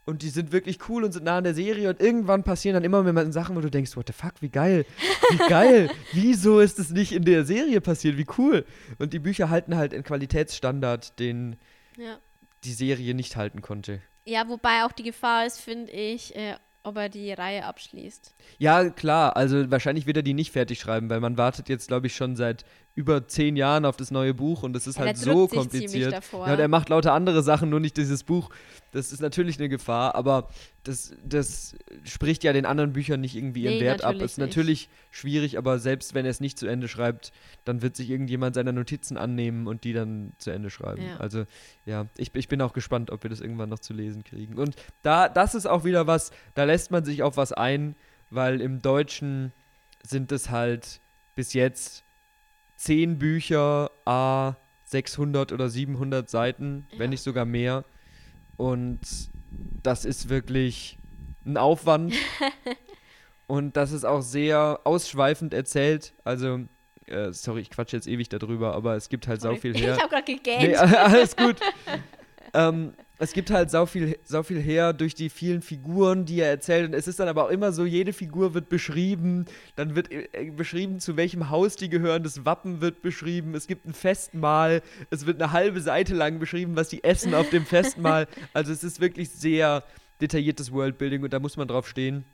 und die sind wirklich cool und sind nah an der Serie und irgendwann passieren dann immer mehr Sachen, wo du denkst, what the fuck, wie geil, wie geil, wieso ist das nicht in der Serie passiert, wie cool. Und die Bücher halten halt einen Qualitätsstandard, den ja. die Serie nicht halten konnte. Ja, wobei auch die Gefahr ist, finde ich, äh, ob er die Reihe abschließt. Ja, klar. Also wahrscheinlich wird er die nicht fertig schreiben, weil man wartet jetzt, glaube ich, schon seit über zehn Jahren auf das neue Buch und das ist ja, halt so kompliziert. Ja, und er macht lauter andere Sachen, nur nicht dieses Buch. Das ist natürlich eine Gefahr, aber das, das spricht ja den anderen Büchern nicht irgendwie ihren nee, Wert ab. Ist natürlich schwierig, aber selbst wenn er es nicht zu Ende schreibt, dann wird sich irgendjemand seiner Notizen annehmen und die dann zu Ende schreiben. Ja. Also ja, ich, ich bin auch gespannt, ob wir das irgendwann noch zu lesen kriegen. Und da, das ist auch wieder was, da lässt man sich auf was ein, weil im Deutschen sind es halt bis jetzt zehn Bücher, a 600 oder 700 Seiten, ja. wenn nicht sogar mehr. Und das ist wirklich ein Aufwand. und das ist auch sehr ausschweifend erzählt. Also, äh, sorry, ich quatsche jetzt ewig darüber, aber es gibt halt sorry. sau viel her. Ich habe gerade gegähnt. Nee, alles gut. ähm, es gibt halt sau viel, sau viel her durch die vielen Figuren, die er erzählt. Und es ist dann aber auch immer so, jede Figur wird beschrieben. Dann wird äh, beschrieben, zu welchem Haus die gehören. Das Wappen wird beschrieben. Es gibt ein Festmahl. Es wird eine halbe Seite lang beschrieben, was die essen auf dem Festmahl. Also es ist wirklich sehr detailliertes Worldbuilding und da muss man drauf stehen.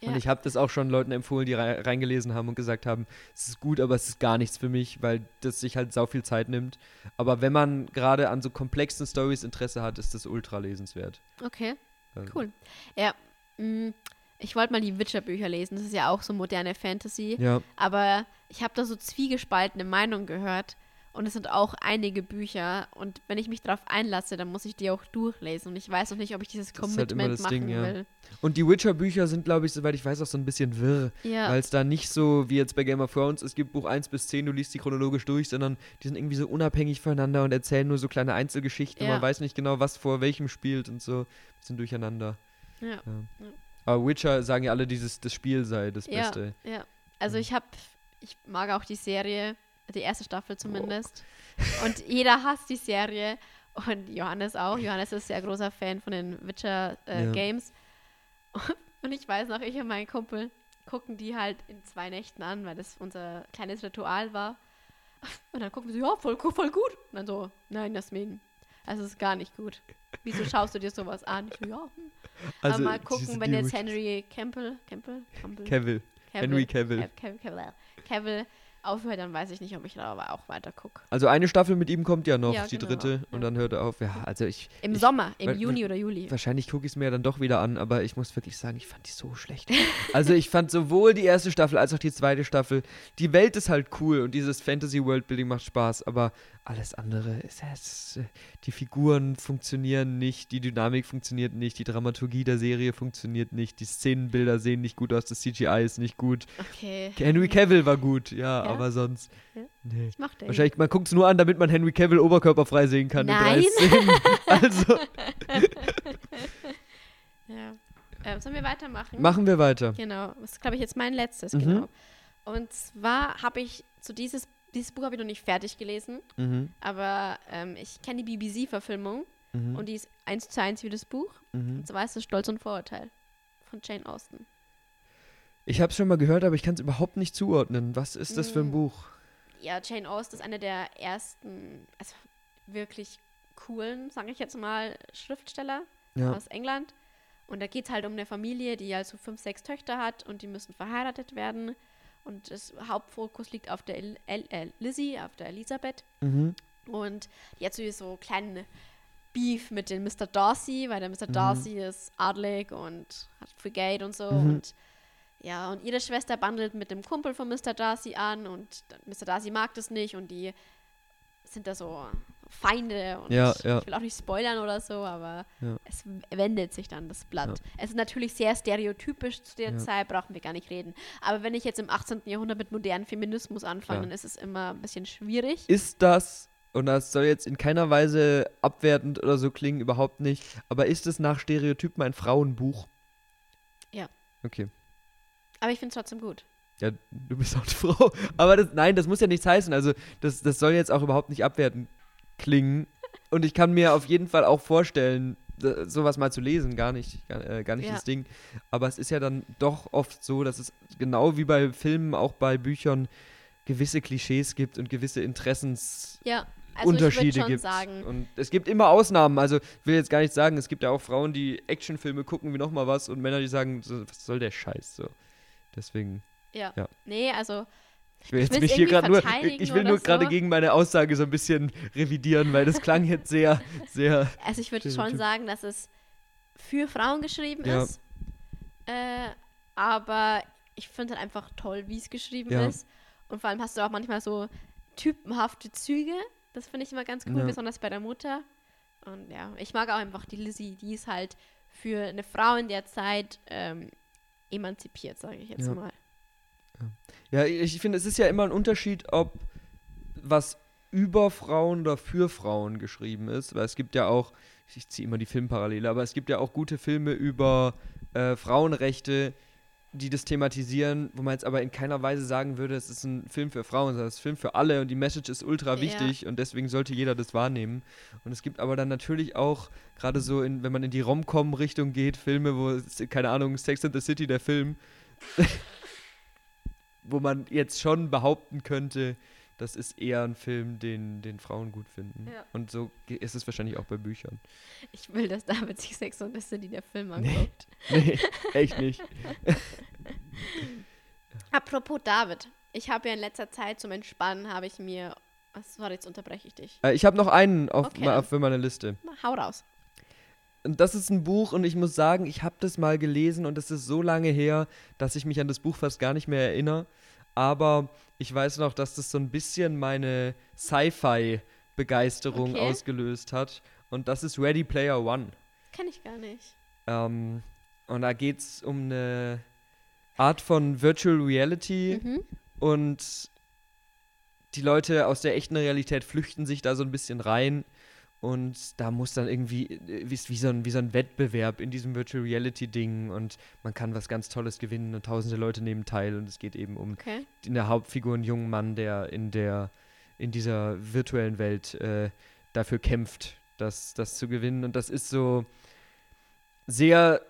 Ja. Und ich habe das auch schon Leuten empfohlen, die reingelesen haben und gesagt haben, es ist gut, aber es ist gar nichts für mich, weil das sich halt sau viel Zeit nimmt. Aber wenn man gerade an so komplexen Stories Interesse hat, ist das ultra lesenswert. Okay, also. cool. Ja, mh, mm, ich wollte mal die Witcher-Bücher lesen. Das ist ja auch so moderne Fantasy. Ja. Aber ich habe da so zwiegespaltene Meinungen gehört. Und es sind auch einige Bücher. Und wenn ich mich darauf einlasse, dann muss ich die auch durchlesen. Und ich weiß noch nicht, ob ich dieses das Commitment halt machen Ding, ja. will. Und die Witcher-Bücher sind, glaube ich, soweit ich weiß, auch so ein bisschen wirr. Ja. Weil es da nicht so wie jetzt bei Game of Thrones, es gibt Buch 1 bis 10, du liest die chronologisch durch, sondern die sind irgendwie so unabhängig voneinander und erzählen nur so kleine Einzelgeschichten. Ja. Man weiß nicht genau, was vor welchem spielt und so. Bisschen durcheinander. Ja. ja. Aber Witcher sagen ja alle, dieses das Spiel sei das Beste. Ja. Also ich habe, ich mag auch die Serie die erste Staffel zumindest. Oh. Und jeder hasst die Serie. Und Johannes auch. Johannes ist sehr großer Fan von den Witcher äh, ja. Games. Und ich weiß noch, ich und mein Kumpel gucken die halt in zwei Nächten an, weil das unser kleines Ritual war. Und dann gucken sie, ja, voll, voll gut. Und dann so, nein, Jasmin, also ist gar nicht gut. Wieso schaust du dir sowas an? Ich so, ja. Hm. Also, Aber mal gucken, wenn jetzt Henry Campbell, Campbell, Campbell, Cavill, Henry Cavill, Cavill, Cavill aufhört, dann weiß ich nicht, ob ich da aber auch weiter gucke. Also eine Staffel mit ihm kommt ja noch, ja, die genau, dritte, und dann hört er auf. Ja, also ich. Im ich, Sommer, im weil, Juni oder Juli. Wahrscheinlich gucke ich es mir dann doch wieder an, aber ich muss wirklich sagen, ich fand die so schlecht. also ich fand sowohl die erste Staffel als auch die zweite Staffel. Die Welt ist halt cool und dieses Fantasy World Building macht Spaß, aber alles andere ist, ist, die Figuren funktionieren nicht, die Dynamik funktioniert nicht, die Dramaturgie der Serie funktioniert nicht, die Szenenbilder sehen nicht gut aus, das CGI ist nicht gut. Okay. Henry Cavill war gut, ja, ja? aber sonst. Ja. Nee. Ich mach den. Wahrscheinlich, man guckt es nur an, damit man Henry Cavill oberkörperfrei sehen kann Nein. in drei Szenen. also. ja. Ähm, sollen wir weitermachen? Machen wir weiter. Genau. Das ist, glaube ich, jetzt mein letztes, mhm. genau. Und zwar habe ich zu dieses dieses Buch habe ich noch nicht fertig gelesen, mhm. aber ähm, ich kenne die BBC-Verfilmung mhm. und die ist eins zu eins wie das Buch. Mhm. Und zwar ist es Stolz und Vorurteil von Jane Austen. Ich habe es schon mal gehört, aber ich kann es überhaupt nicht zuordnen. Was ist das für ein mm. Buch? Ja, Jane Austen ist eine der ersten, also wirklich coolen, sage ich jetzt mal, Schriftsteller ja. aus England. Und da geht es halt um eine Familie, die also fünf, sechs Töchter hat und die müssen verheiratet werden. Und das Hauptfokus liegt auf der El El äh, Lizzie, auf der Elisabeth. Mhm. Und die hat so kleinen Beef mit dem Mr. Darcy, weil der Mr. Mhm. Darcy ist adlig und hat viel Geld und so. Mhm. Und ja, und ihre Schwester bandelt mit dem Kumpel von Mr. Darcy an und Mr. Darcy mag das nicht und die sind da so Feinde und ja, ja. ich will auch nicht spoilern oder so, aber ja. es wendet sich dann das Blatt. Es ist natürlich sehr stereotypisch zu der Zeit, brauchen wir gar nicht reden. Aber wenn ich jetzt im 18. Jahrhundert mit modernem Feminismus anfange, dann ist es immer ein bisschen schwierig. Ist das, und das soll jetzt in keiner Weise abwertend oder so klingen, überhaupt nicht, aber ist es nach Stereotypen ein Frauenbuch? Ja. Okay. Aber ich finde es trotzdem gut. Ja, du bist auch eine Frau. Aber das, nein, das muss ja nichts heißen. Also, das, das soll jetzt auch überhaupt nicht abwertend klingen. Und ich kann mir auf jeden Fall auch vorstellen, sowas mal zu lesen, gar nicht, gar, äh, gar nicht ja. das Ding. Aber es ist ja dann doch oft so, dass es genau wie bei Filmen, auch bei Büchern, gewisse Klischees gibt und gewisse Interessens. Ja. Also gibt. Sagen. Und es gibt immer Ausnahmen. Also ich will jetzt gar nicht sagen, es gibt ja auch Frauen, die Actionfilme gucken wie nochmal was und Männer, die sagen, was soll der Scheiß so. Deswegen. Ja. ja. Nee, also ich will jetzt mich hier gerade nur, ich will nur gerade so. gegen meine Aussage so ein bisschen revidieren, weil das klang jetzt sehr, sehr. Also ich würde schon sagen, dass es für Frauen geschrieben ja. ist. Äh, aber ich finde halt einfach toll, wie es geschrieben ja. ist. Und vor allem hast du auch manchmal so typenhafte Züge. Das finde ich immer ganz cool, ja. besonders bei der Mutter. Und ja, ich mag auch einfach die Lizzie. Die ist halt für eine Frau in der Zeit ähm, emanzipiert, sage ich jetzt mal. Ja, ich finde, es ist ja immer ein Unterschied, ob was über Frauen oder für Frauen geschrieben ist, weil es gibt ja auch, ich ziehe immer die Filmparallele, aber es gibt ja auch gute Filme über äh, Frauenrechte, die das thematisieren, wo man jetzt aber in keiner Weise sagen würde, es ist ein Film für Frauen, sondern es ist ein Film für alle und die Message ist ultra wichtig ja. und deswegen sollte jeder das wahrnehmen. Und es gibt aber dann natürlich auch, gerade so, in, wenn man in die Rom-Com-Richtung geht, Filme, wo, keine Ahnung, Sex and the City, der Film, wo man jetzt schon behaupten könnte, das ist eher ein Film, den, den Frauen gut finden. Ja. Und so ist es wahrscheinlich auch bei Büchern. Ich will, dass David sich Sex und the City der Film anguckt. Nee, nee echt nicht. Apropos David, ich habe ja in letzter Zeit zum Entspannen habe ich mir. Was war jetzt unterbreche ich dich? Äh, ich habe noch einen auf, okay. auf für meine Liste. Hau raus. Das ist ein Buch und ich muss sagen, ich habe das mal gelesen und es ist so lange her, dass ich mich an das Buch fast gar nicht mehr erinnere. aber ich weiß noch, dass das so ein bisschen meine Sci-Fi-Begeisterung okay. ausgelöst hat. Und das ist Ready Player One. Kenn ich gar nicht. Ähm, und da geht es um eine Art von Virtual Reality mhm. und die Leute aus der echten Realität flüchten sich da so ein bisschen rein und da muss dann irgendwie, äh, wie, wie, so ein, wie so ein Wettbewerb in diesem Virtual Reality Ding und man kann was ganz Tolles gewinnen und tausende Leute nehmen teil und es geht eben um okay. in der Hauptfigur einen jungen Mann, der in der in dieser virtuellen Welt äh, dafür kämpft, das, das zu gewinnen. Und das ist so sehr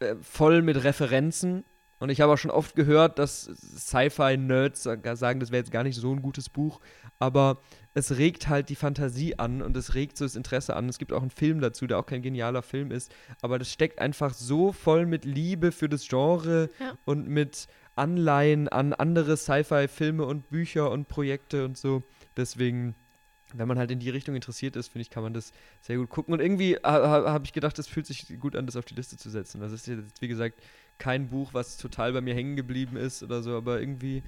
äh, voll mit Referenzen. Und ich habe auch schon oft gehört, dass Sci-Fi-Nerds sagen, das wäre jetzt gar nicht so ein gutes Buch, aber es regt halt die Fantasie an und es regt so das Interesse an. Es gibt auch einen Film dazu, der auch kein genialer Film ist, aber das steckt einfach so voll mit Liebe für das Genre ja. und mit Anleihen an andere Sci-Fi-Filme und Bücher und Projekte und so. Deswegen wenn man halt in die Richtung interessiert ist, finde ich, kann man das sehr gut gucken. Und irgendwie ha, habe ich gedacht, es fühlt sich gut an, das auf die Liste zu setzen. Das ist jetzt, wie gesagt, kein Buch, was total bei mir hängen geblieben ist oder so, aber irgendwie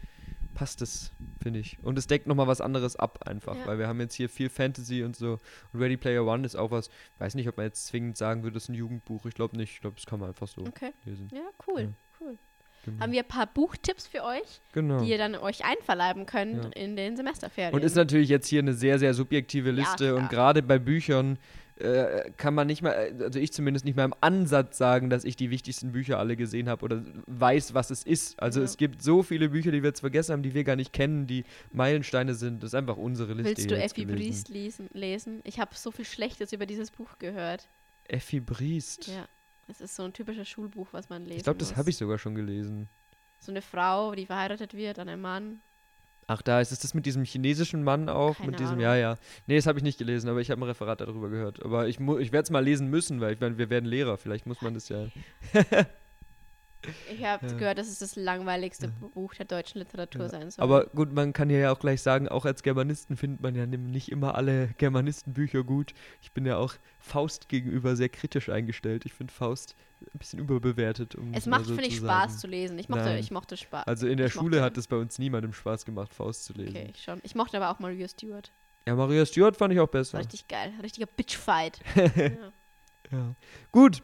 passt es, finde ich. Und es deckt nochmal was anderes ab einfach, ja. weil wir haben jetzt hier viel Fantasy und so. Und Ready Player One ist auch was, weiß nicht, ob man jetzt zwingend sagen würde, das ist ein Jugendbuch. Ich glaube nicht. Ich glaube, das kann man einfach so okay. lesen. Ja, cool, ja. cool. Genau. Haben wir ein paar Buchtipps für euch, genau. die ihr dann euch einverleiben könnt ja. in den Semesterferien. Und ist natürlich jetzt hier eine sehr, sehr subjektive Liste und gerade bei Büchern äh, kann man nicht mal, also ich zumindest nicht mal im Ansatz sagen, dass ich die wichtigsten Bücher alle gesehen habe oder weiß, was es ist. Also ja. es gibt so viele Bücher, die wir jetzt vergessen haben, die wir gar nicht kennen, die Meilensteine sind. Das ist einfach unsere Liste. Willst du Effi Briest lesen, lesen? Ich habe so viel Schlechtes über dieses Buch gehört. Effi Briest? Ja. Es ist so ein typisches Schulbuch, was man lesen Ich glaube, das habe ich sogar schon gelesen. So eine Frau, die verheiratet wird an einen Mann Ach, da ist es das mit diesem chinesischen Mann auch, Keine mit diesem, Ahnung. ja, ja. Nee, das habe ich nicht gelesen, aber ich habe ein Referat darüber gehört. Aber ich, ich werde es mal lesen müssen, weil ich meine, wir werden Lehrer, vielleicht muss man das ja. Ich habe ja. gehört, dass es das langweiligste ja. Buch der deutschen Literatur ja. sein soll. Aber gut, man kann ja auch gleich sagen, auch als Germanisten findet man ja nicht immer alle Germanistenbücher gut. Ich bin ja auch Faust gegenüber sehr kritisch eingestellt. Ich finde Faust ein bisschen überbewertet. Um es macht, so finde ich, Spaß zu lesen. Ich mochte, ich mochte Spaß. Also in der ich Schule hat es bei uns niemandem Spaß gemacht, Faust zu lesen. Okay, ich schon. Ich mochte aber auch Maria Stewart. Ja, Maria Stewart fand ich auch besser. Richtig geil. Richtiger Bitchfight. ja. Gut,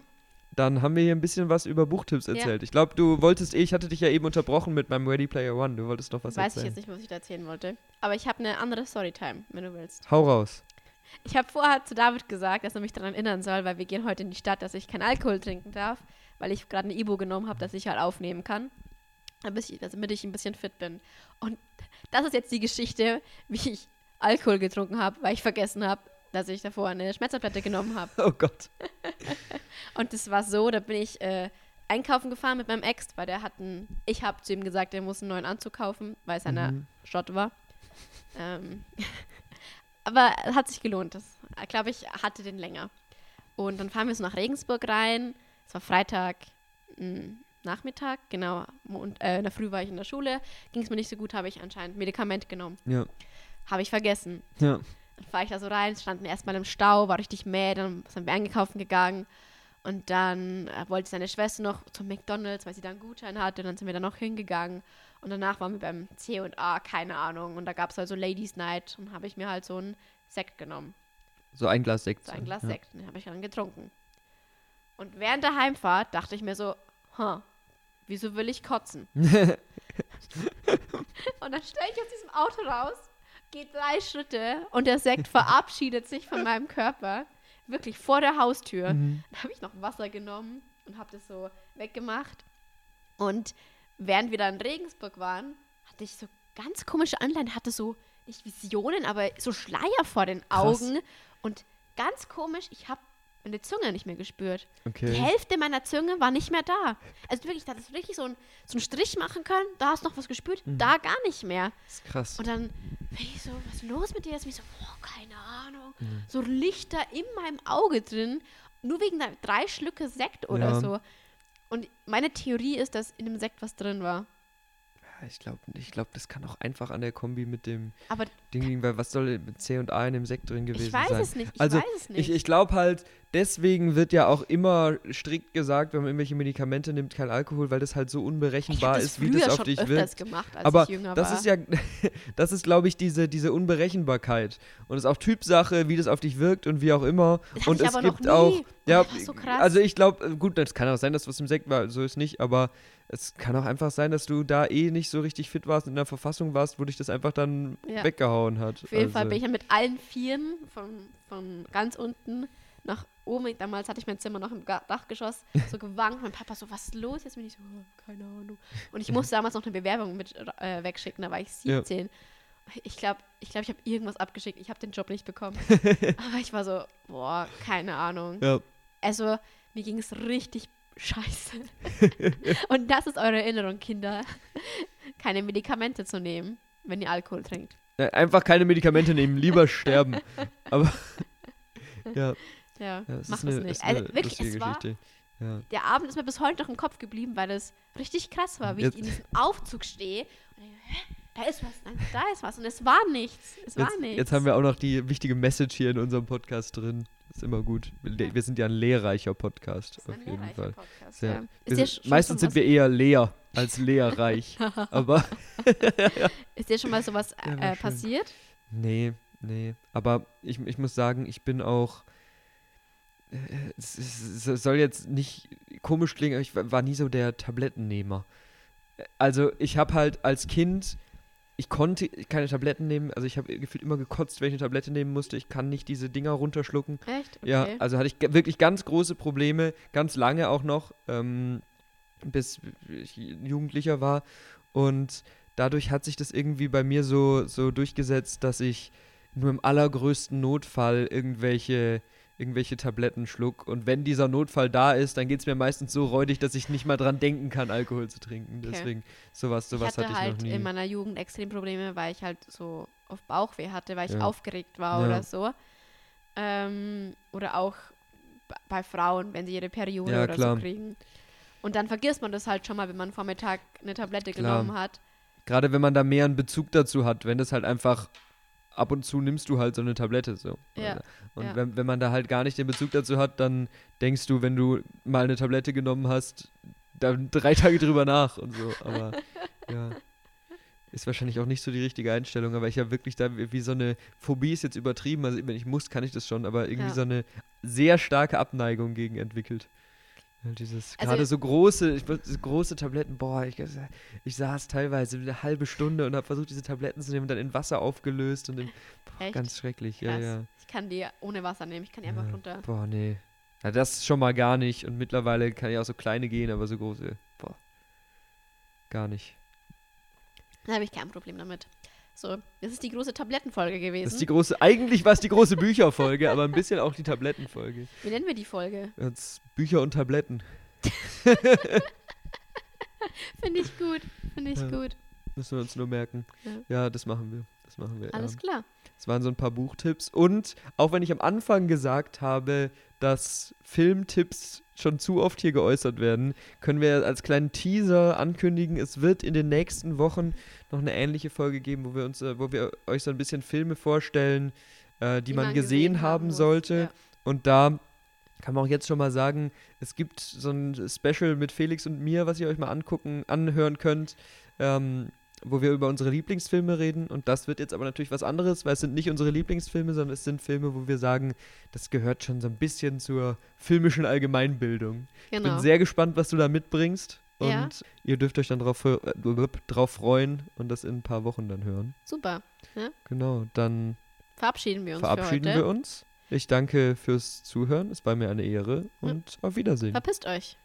dann haben wir hier ein bisschen was über Buchtipps erzählt. Ja. Ich glaube, du wolltest, ich hatte dich ja eben unterbrochen mit meinem Ready Player One. Du wolltest noch was Weiß erzählen. Weiß ich jetzt nicht, was ich da erzählen wollte. Aber ich habe eine andere Storytime, wenn du willst. Hau raus. Ich habe vorher zu David gesagt, dass er mich daran erinnern soll, weil wir gehen heute in die Stadt, dass ich keinen Alkohol trinken darf, weil ich gerade eine Ibo genommen habe, dass ich halt aufnehmen kann, ich, damit ich ein bisschen fit bin. Und das ist jetzt die Geschichte, wie ich Alkohol getrunken habe, weil ich vergessen habe, dass ich davor eine Schmerztablette genommen habe. Oh Gott. und das war so, da bin ich äh, einkaufen gefahren mit meinem Ex, weil der hat einen, ich habe zu ihm gesagt, er muss einen neuen Anzug kaufen, weil es einer mhm. Schott war. Ähm, aber es hat sich gelohnt. Das, glaube ich, hatte den länger. Und dann fahren wir so nach Regensburg rein. Es war Freitag hm, Nachmittag, genau. Und äh, in der Früh war ich in der Schule. Ging es mir nicht so gut, habe ich anscheinend Medikament genommen. Ja. Habe ich vergessen. Ja. Dann fahre ich da so rein, standen erstmal im Stau, war richtig mäh, dann sind wir einkaufen gegangen. Und dann äh, wollte seine Schwester noch zum McDonalds, weil sie da einen Gutschein hatte. Und dann sind wir da noch hingegangen. Und danach waren wir beim C und A, keine Ahnung. Und da gab es halt so Ladies Night. Und habe ich mir halt so einen Sekt genommen. So ein Glas Sekt. So ein Glas ja. Sekt. Den habe ich dann getrunken. Und während der Heimfahrt dachte ich mir so, huh, wieso will ich kotzen? und dann stelle ich aus diesem Auto raus geht drei Schritte und der Sekt verabschiedet sich von meinem Körper. Wirklich vor der Haustür. Mhm. Dann habe ich noch Wasser genommen und habe das so weggemacht. Und während wir da in Regensburg waren, hatte ich so ganz komische Anleihen, hatte so nicht Visionen, aber so Schleier vor den Augen. Krass. Und ganz komisch, ich habe meine Zunge nicht mehr gespürt. Okay. Die Hälfte meiner Zunge war nicht mehr da. Also wirklich, da hättest du wirklich so, ein, so einen Strich machen können, da hast du noch was gespürt, mhm. da gar nicht mehr. Das ist krass. Und dann bin ich so, was ist los mit dir? Jetzt bin ich so, boah, keine Ahnung. Mhm. So Lichter in meinem Auge drin, nur wegen drei Schlücke Sekt oder ja. so. Und meine Theorie ist, dass in dem Sekt was drin war ich glaube, ich glaub, das kann auch einfach an der Kombi mit dem aber Ding liegen, weil was soll mit C und A in dem Sekt drin gewesen sein? Ich weiß es nicht. Ich also, weiß es nicht. Ich, ich glaube halt, deswegen wird ja auch immer strikt gesagt, wenn man irgendwelche Medikamente nimmt, kein Alkohol, weil das halt so unberechenbar ist, wie das auf dich wirkt. Gemacht, Aber das war. ist ja, das ist, glaube ich, diese, diese Unberechenbarkeit. Und es ist auch Typsache, wie das auf dich wirkt und wie auch immer. Das und es gibt auch. Ja, so also ich glaube, gut, das kann auch sein, dass was im Sekt war, so ist nicht, aber es kann auch einfach sein, dass du da eh nicht so richtig fit warst und in der Verfassung warst, wo dich das einfach dann ja. weggehauen hat. Auf jeden also. Fall bin ich ja mit allen Vieren von, von ganz unten nach oben. Damals hatte ich mein Zimmer noch im Dachgeschoss so gewankt. Mein Papa so, was ist los? Jetzt bin ich so, oh, keine Ahnung. Und ich musste damals noch eine Bewerbung mit äh, wegschicken, da war ich 17. Ja. Ich glaube, ich, glaub, ich habe irgendwas abgeschickt. Ich habe den Job nicht bekommen. Aber ich war so, boah, keine Ahnung. Ja. Also, mir ging es richtig scheiße. Und das ist eure Erinnerung, Kinder. Keine Medikamente zu nehmen, wenn ihr Alkohol trinkt. Einfach keine Medikamente nehmen, lieber sterben. Aber ja. Ja, ja mach es nicht. Also, wirklich, es war, ja. Der Abend ist mir bis heute noch im Kopf geblieben, weil es richtig krass war, wie jetzt. ich in diesem Aufzug stehe und denke, hä? Da ist was, nein, da ist was. Und es war nichts. Es jetzt, war nichts. Jetzt haben wir auch noch die wichtige Message hier in unserem Podcast drin. Das ist immer gut. Wir, sind ja ein lehrreicher Podcast, auf jeden Fall. Podcast, ja. Ja meistens sind wir eher leer als lehrreich. aber ist dir schon mal sowas äh, passiert? Nee, nee. Aber ich, ich muss sagen, ich bin auch. Äh, es, es soll jetzt nicht komisch klingen, aber ich war nie so der Tablettennehmer. Also ich habe halt als Kind ich konnte keine Tabletten nehmen, also ich habe gefühlt immer gekotzt, wenn ich eine Tablette nehmen musste. Ich kann nicht diese Dinger runterschlucken. Echt? Okay. Ja, also hatte ich wirklich ganz große Probleme, ganz lange auch noch, ähm, bis ich Jugendlicher war. Und dadurch hat sich das irgendwie bei mir so, so durchgesetzt, dass ich nur im allergrößten Notfall irgendwelche irgendwelche Tabletten schluck. Und wenn dieser Notfall da ist, dann geht es mir meistens so räudig, dass ich nicht mal dran denken kann, Alkohol zu trinken. Okay. Deswegen, sowas, sowas ich hatte, hatte ich halt noch nie. in meiner Jugend extrem Probleme, weil ich halt so auf Bauchweh hatte, weil ich ja. aufgeregt war ja. oder so. Ähm, oder auch bei Frauen, wenn sie ihre Periode ja, oder klar. so kriegen. Und dann vergisst man das halt schon mal, wenn man Vormittag eine Tablette klar. genommen hat. Gerade wenn man da mehr einen Bezug dazu hat, wenn das halt einfach ab und zu nimmst du halt so eine Tablette so. Ja, und ja. Wenn, wenn man da halt gar nicht den Bezug dazu hat, dann denkst du, wenn du mal eine Tablette genommen hast, dann drei Tage drüber nach und so. Aber ja. Ist wahrscheinlich auch nicht so die richtige Einstellung, aber ich habe wirklich da wie so eine Phobie ist jetzt übertrieben, also wenn ich muss, kann ich das schon, aber irgendwie ja. so eine sehr starke Abneigung gegen entwickelt. Dieses also gerade so große, ich, große Tabletten, boah, ich, ich saß teilweise eine halbe Stunde und habe versucht, diese Tabletten zu nehmen und dann in Wasser aufgelöst und in, boah, ganz schrecklich, Krass. ja, ja. Ich kann die ohne Wasser nehmen, ich kann die ja, einfach runter. Boah, nee. Ja, das schon mal gar nicht und mittlerweile kann ich auch so kleine gehen, aber so große, boah, gar nicht. Da habe ich kein Problem damit. So, das ist die große Tablettenfolge gewesen. Das ist die große, eigentlich war es die große Bücherfolge, aber ein bisschen auch die Tablettenfolge. Wie nennen wir die Folge? Jetzt Bücher und Tabletten. Finde ich gut, finde ich ja, gut. Müssen wir uns nur merken. Ja, ja das machen wir. Das machen wir. Alles ja. klar. Das waren so ein paar Buchtipps. Und auch wenn ich am Anfang gesagt habe, dass Filmtipps schon zu oft hier geäußert werden, können wir als kleinen Teaser ankündigen, es wird in den nächsten Wochen noch eine ähnliche Folge geben, wo wir uns, äh, wo wir euch so ein bisschen Filme vorstellen, äh, die, die, man, man gesehen, gesehen, haben sollte. Ja. Und da kann man auch jetzt schon mal sagen, es gibt so ein Special mit Felix und mir, was ihr euch mal angucken, anhören könnt. Ähm, wo wir über unsere Lieblingsfilme reden. Und das wird jetzt aber natürlich was anderes, weil es sind nicht unsere Lieblingsfilme, sondern es sind Filme, wo wir sagen, das gehört schon so ein bisschen zur filmischen Allgemeinbildung. Genau. Ich bin genau. sehr gespannt, was du da mitbringst. Und ja. ihr dürft euch dann drauf, äh, drauf freuen und das in ein paar Wochen dann hören. Super. Ja? Genau, dann verabschieden wir uns. Verabschieden wir uns. Ich danke fürs Zuhören. Es war mir eine Ehre und ja. auf Wiedersehen. Verpisst euch.